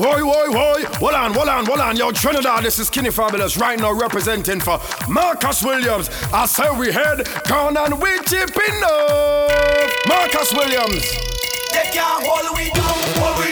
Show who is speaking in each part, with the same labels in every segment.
Speaker 1: Why, why, why? Hold on, hold on, hold on. Yo, Trinidad, this is Kenny Fabulous right now representing for Marcus Williams. I say we head gone and we chipping up. Marcus Williams.
Speaker 2: They can't hold we down, hold we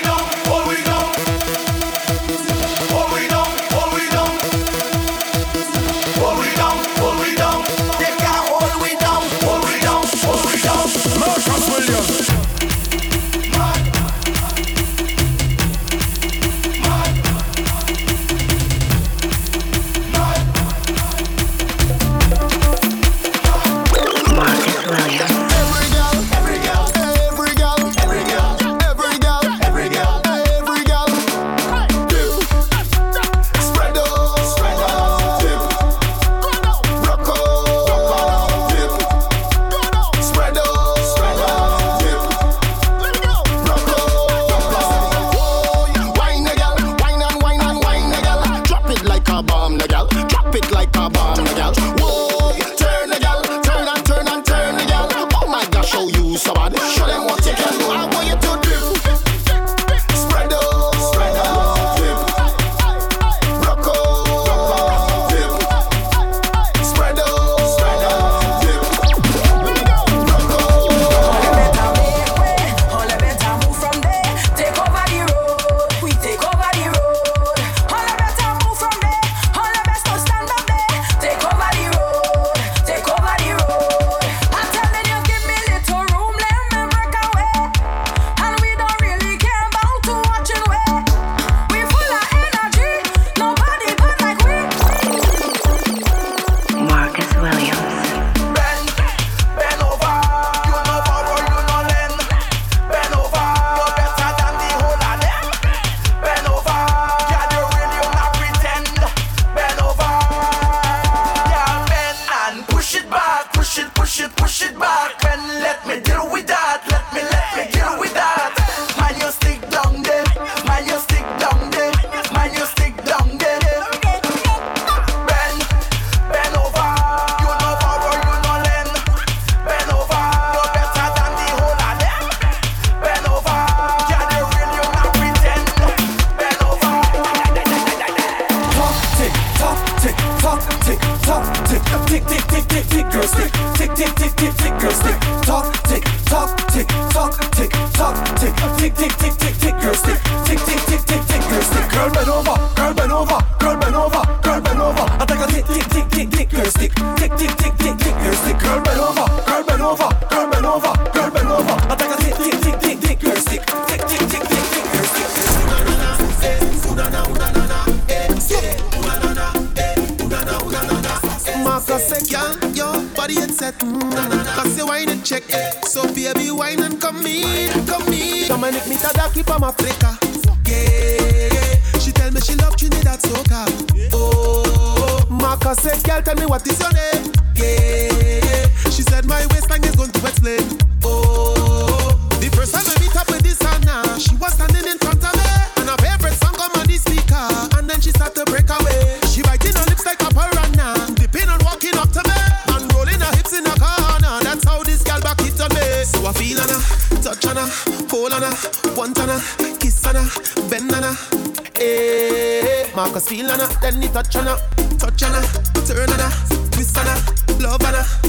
Speaker 2: Walk a
Speaker 3: steal on her, then he touch on her, touch on her, turn on her, twist on her, love on her.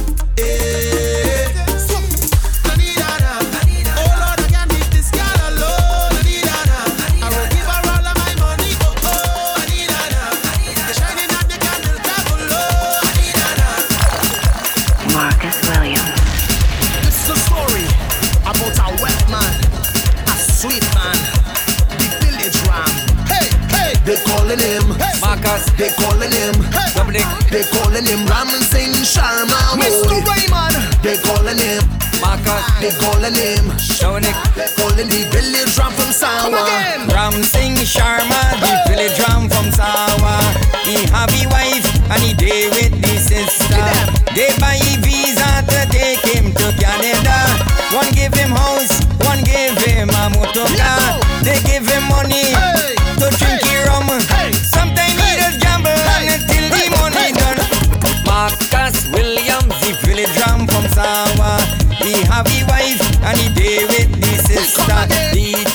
Speaker 3: They calling him Shonik Calling the village drum from Sawa.
Speaker 4: Ram Singh Sharma. The village drum from Sawa. He have a wife and he day with the sister. They buy a visa to take him to Canada. One give him house, one give him a motor car. They give him money hey. to drink hey. rum. have a wife and he day with the sister.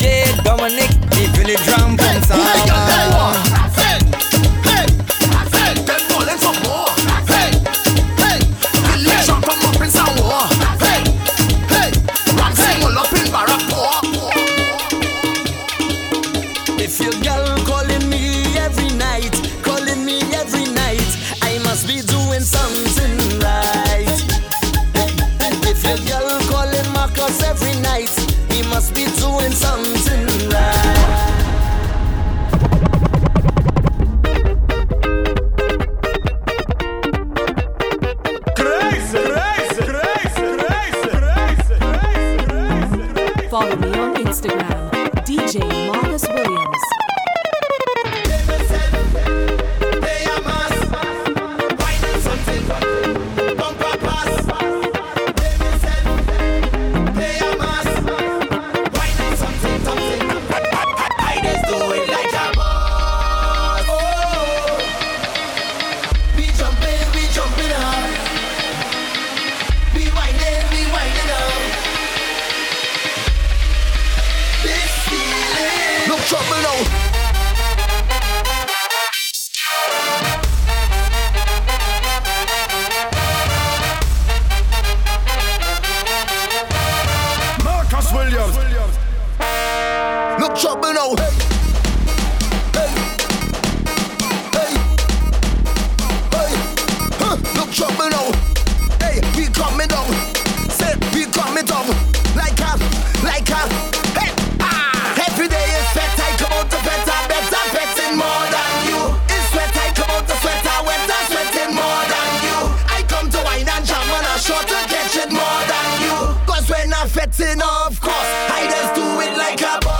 Speaker 5: Of course, I just do it like a boss.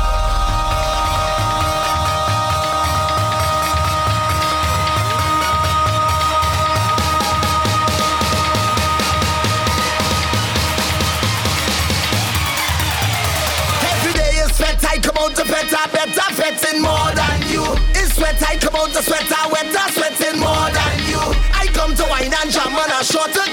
Speaker 5: Every day it's sweatier. Come on, to better, better, sweating more than you. It's sweat I come out to sweat, I wet, sweating more than you. I come to wine and jam and I
Speaker 6: shorter.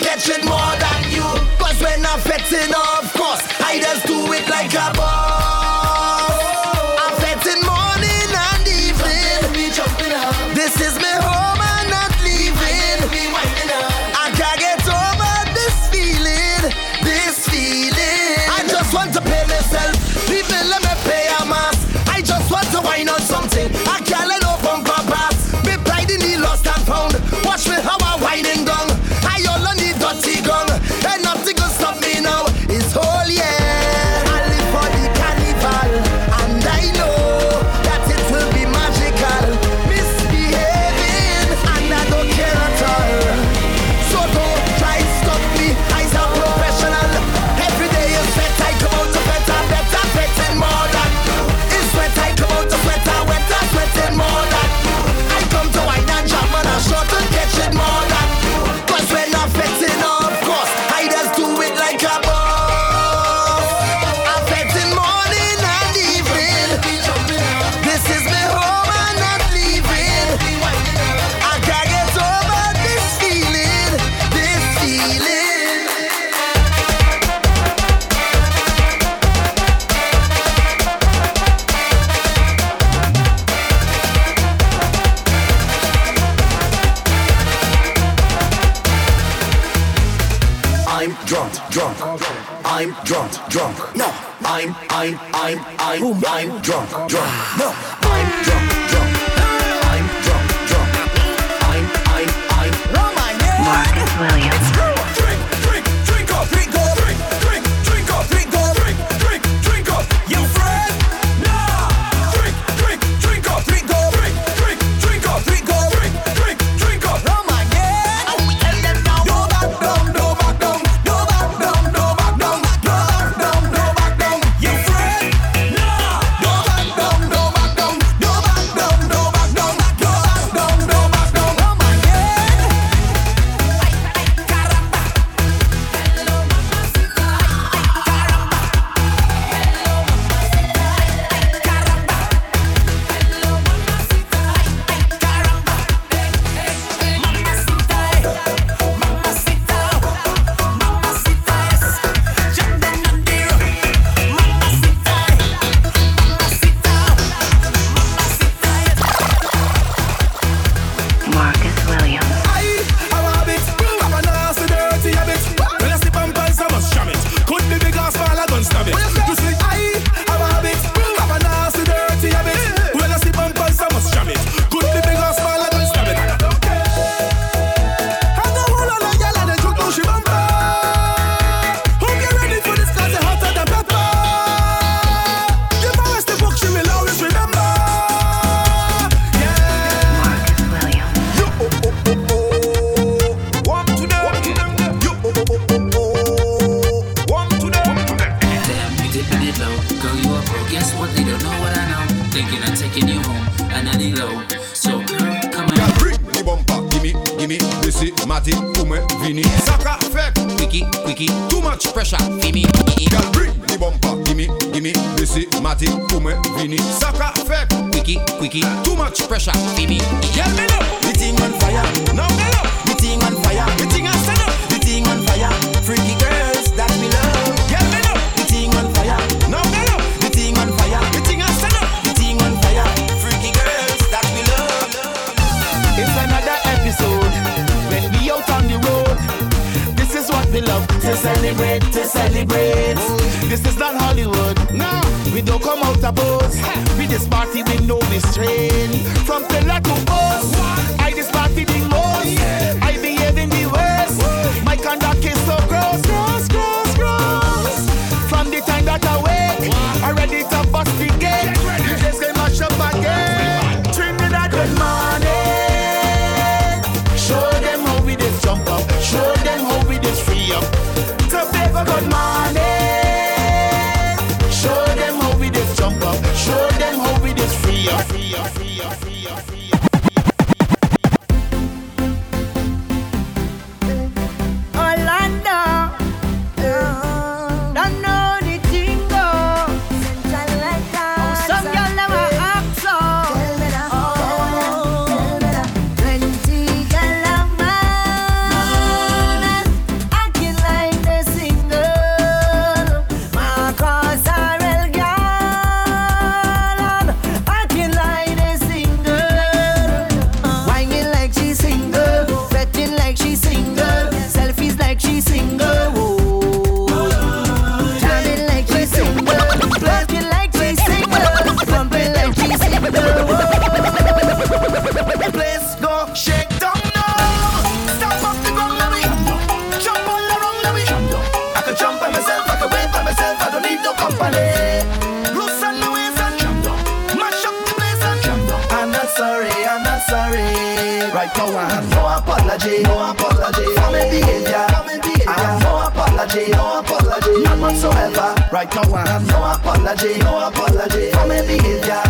Speaker 6: whatsoever. Right now I no apology, no apology for my behavior.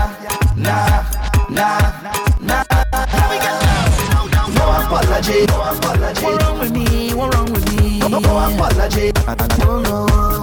Speaker 6: Nah, nah, nah. No apology, no apology. What wrong with me? What wrong with me? No, no apology. No, no.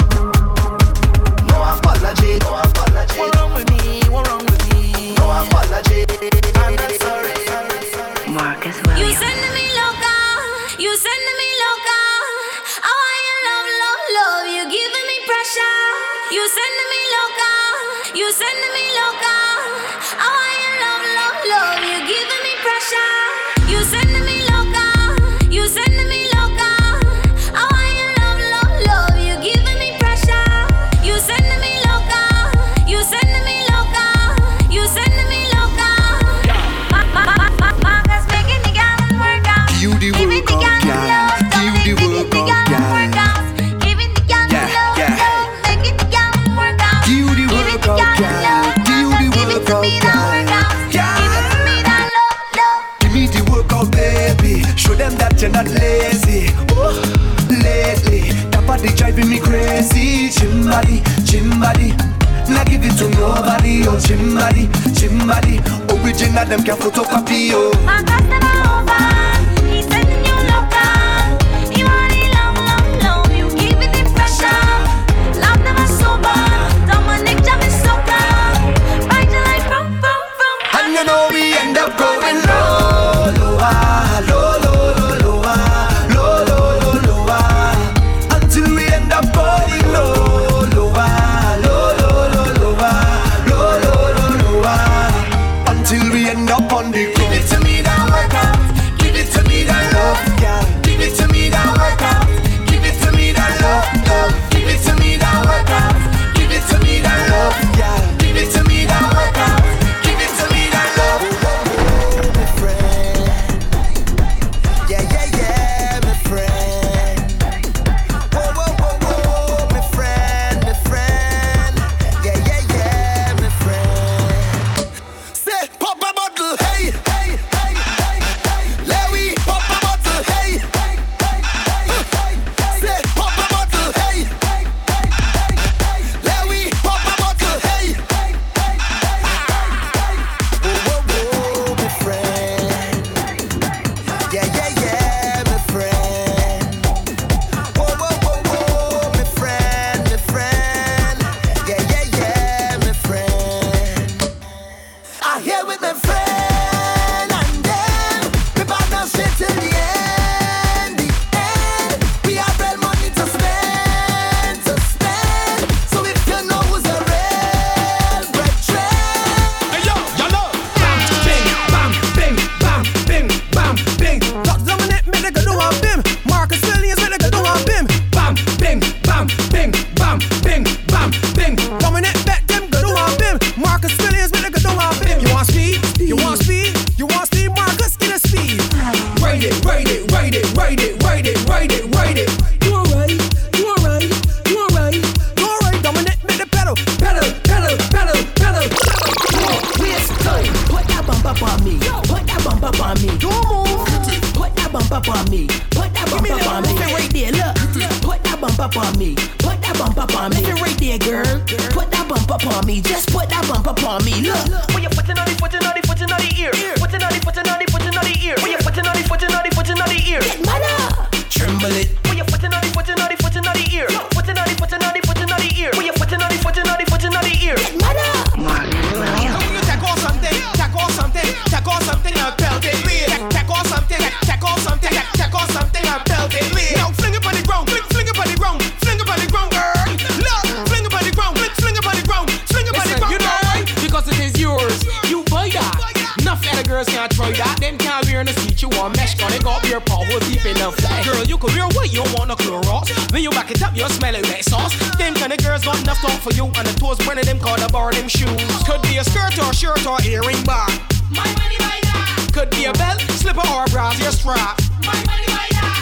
Speaker 7: no Clorox. When you back it up, you'll smell it like sauce. Them kind of girls got enough talk for you, and the toes one of them called a bar them shoes. Could be a skirt or a shirt or earring bar. My money by that. Could be a belt, slipper or a brassiere strap. My money by that.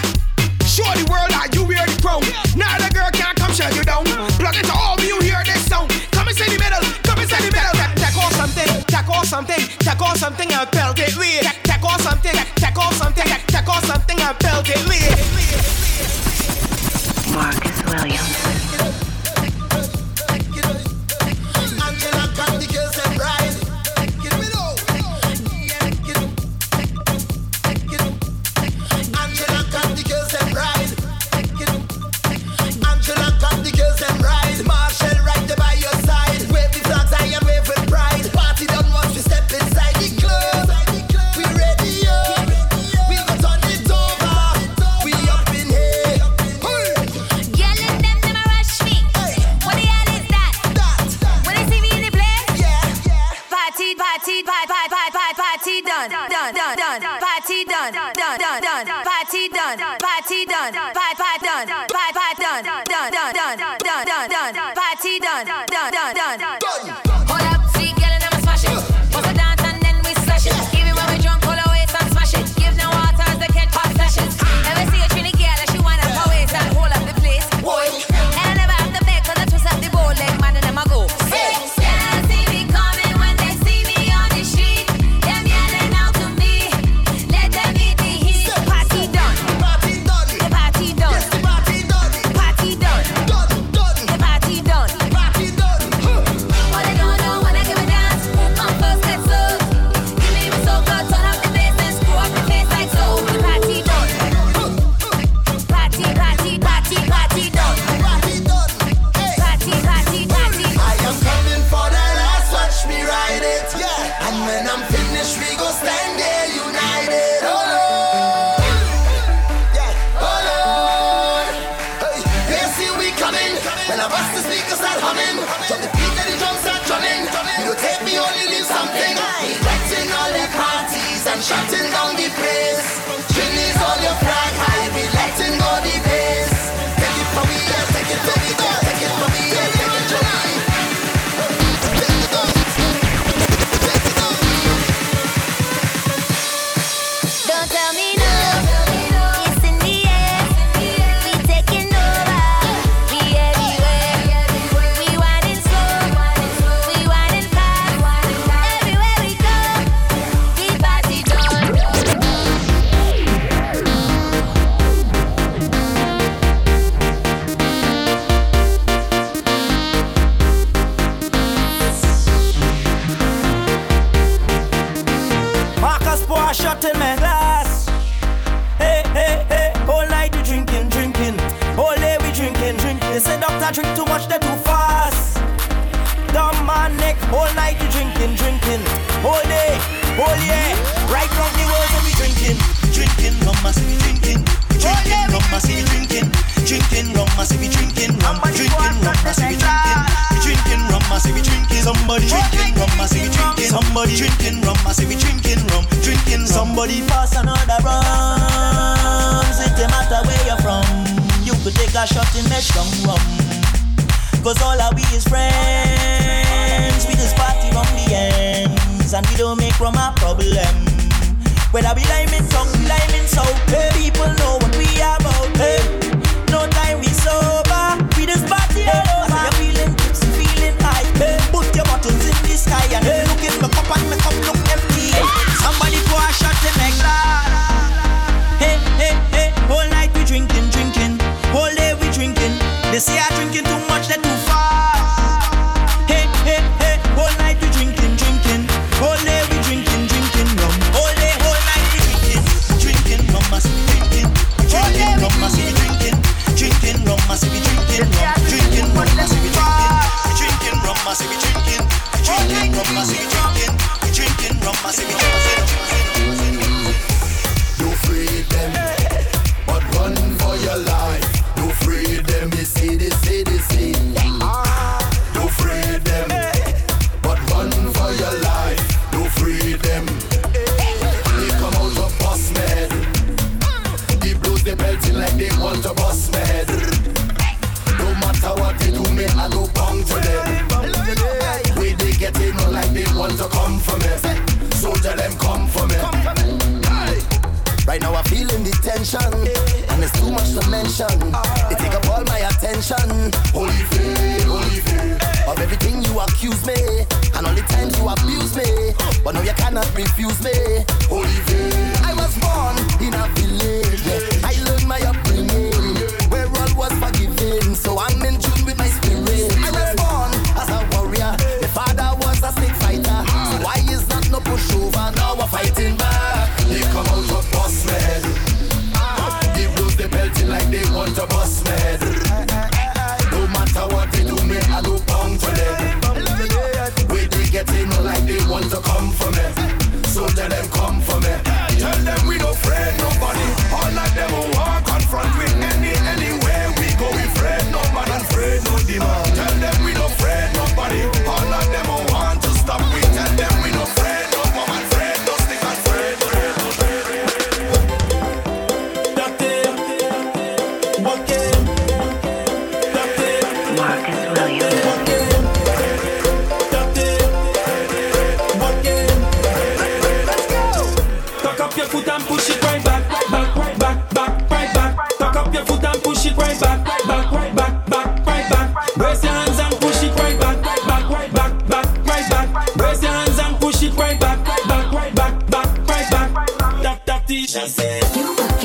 Speaker 2: Show the world that you wear the crown. Yeah. Now the girl can't come shut you down. Plug into to all you hear this sound. Come and inside the middle, come and inside the middle. Tack, tack on something, tack on something, tack on something and belt it weird. Tack, tack on something, tack on something, tack on something and belt it
Speaker 6: weird. a
Speaker 8: drink too much, they too fast. Down my neck, all night you drinking, drinking. All day, all year. Right round the world, we drinking. Drinking rum, I see we drinking. Drinking rum, I see we drinking. Drinking rum, I see we drinking rum. Drinking rum, I see we drinking. Drinking rum, I see we drinking. Somebody drinking rum, I see we drinking. Somebody drinking rum, I see we drinking rum. Drinking somebody pass another rum. It don't matter where you're from. You could take a shot in the strong rum Cause all are we is friends. We just party on the ends. And we don't make from a problem. Whether we lime in tongue, lime in soul. Hey, people know what we about. Hey, no time we sober. We just party.
Speaker 9: she said.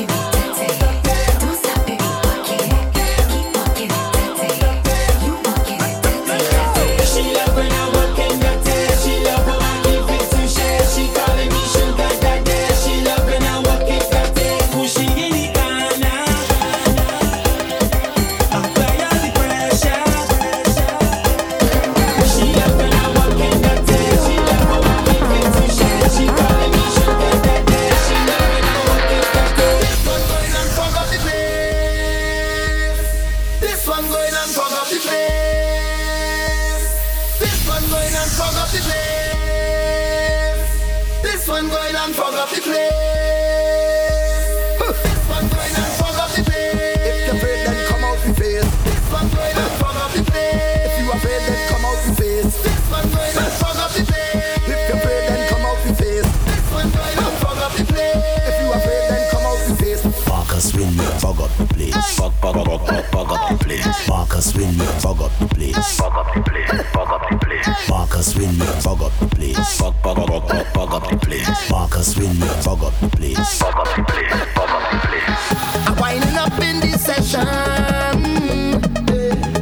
Speaker 6: Marcus Williams,
Speaker 10: fuck up the place. Fuck, fuck, fuck, fuck, fuck up the place. Marcus Williams, fuck up the place. Fuck up the place. Fuck up the place. I'm winding up in this session.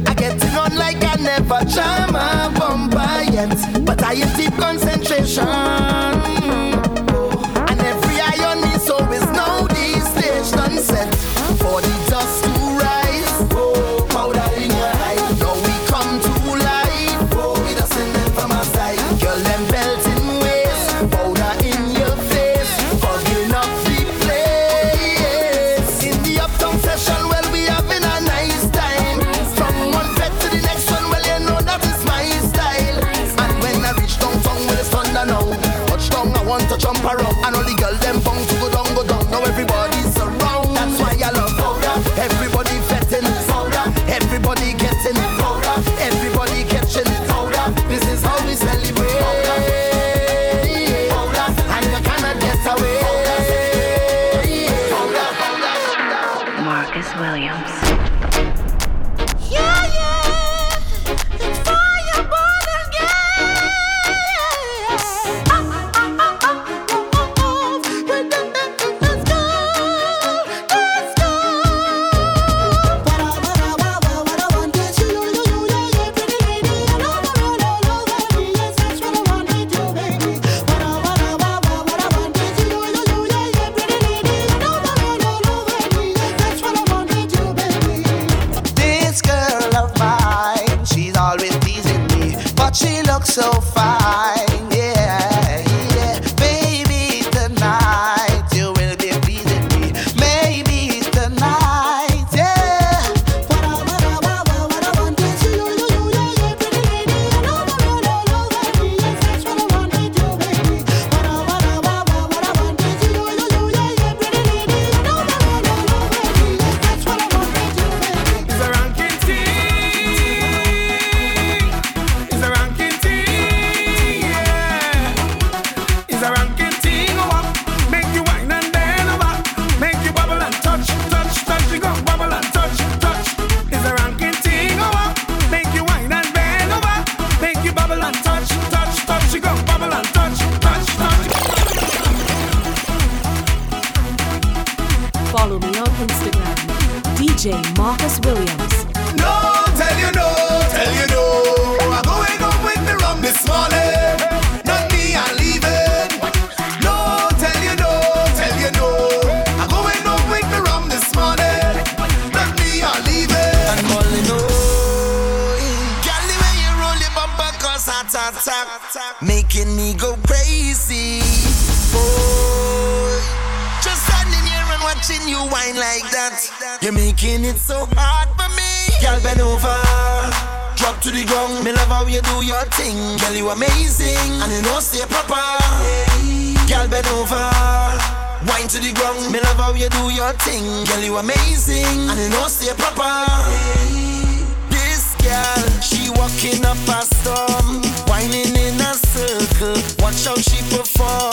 Speaker 10: I getting on like I never jam a bumper yet, but I am deep concentration. is
Speaker 6: Williams.
Speaker 5: do your thing. Girl, you amazing, and you know stay proper. Girl, bend over. Wine to the ground, me love how you do your thing. Girl, you amazing, and you know stay proper. This girl, she walking up a storm, whining in a circle. Watch how she perform.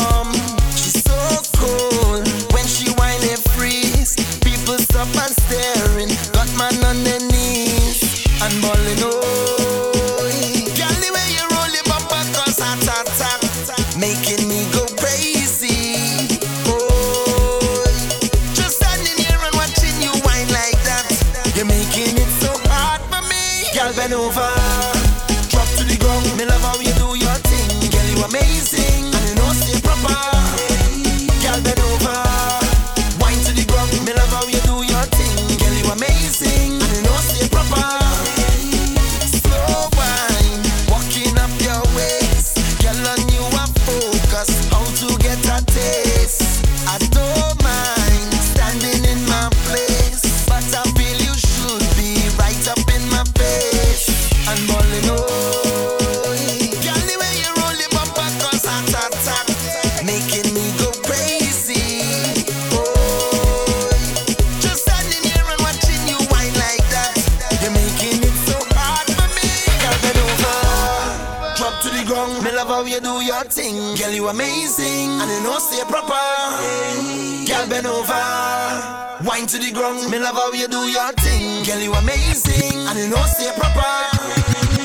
Speaker 5: talk thing. Girl, you amazing, and you know stay proper. Girl, bend over, wine to the ground. Me love how you do your thing. Girl, you amazing, and you know stay proper.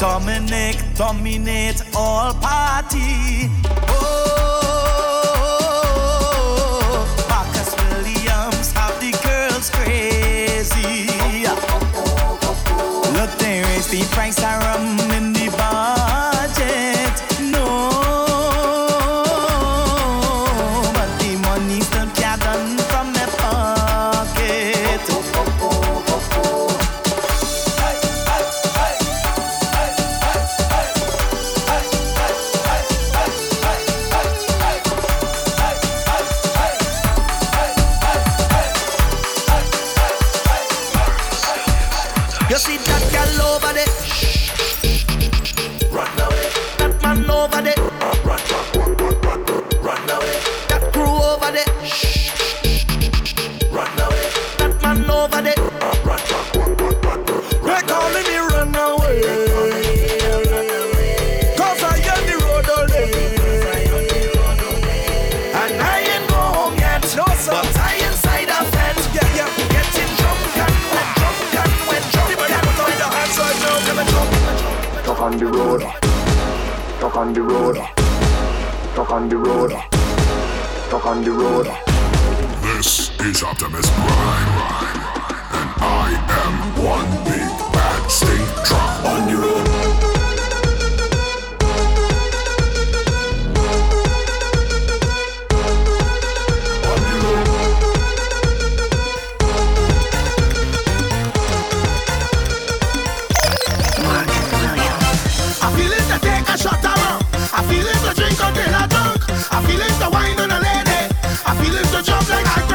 Speaker 8: Dominic dominate all party. Oh, Marcus Williams have the girls crazy. Look, they raise the price of rum. road.
Speaker 11: On the road. On the road. On the road.
Speaker 12: This is Optimus Prime, and I am one big bad state truck on the road. Sing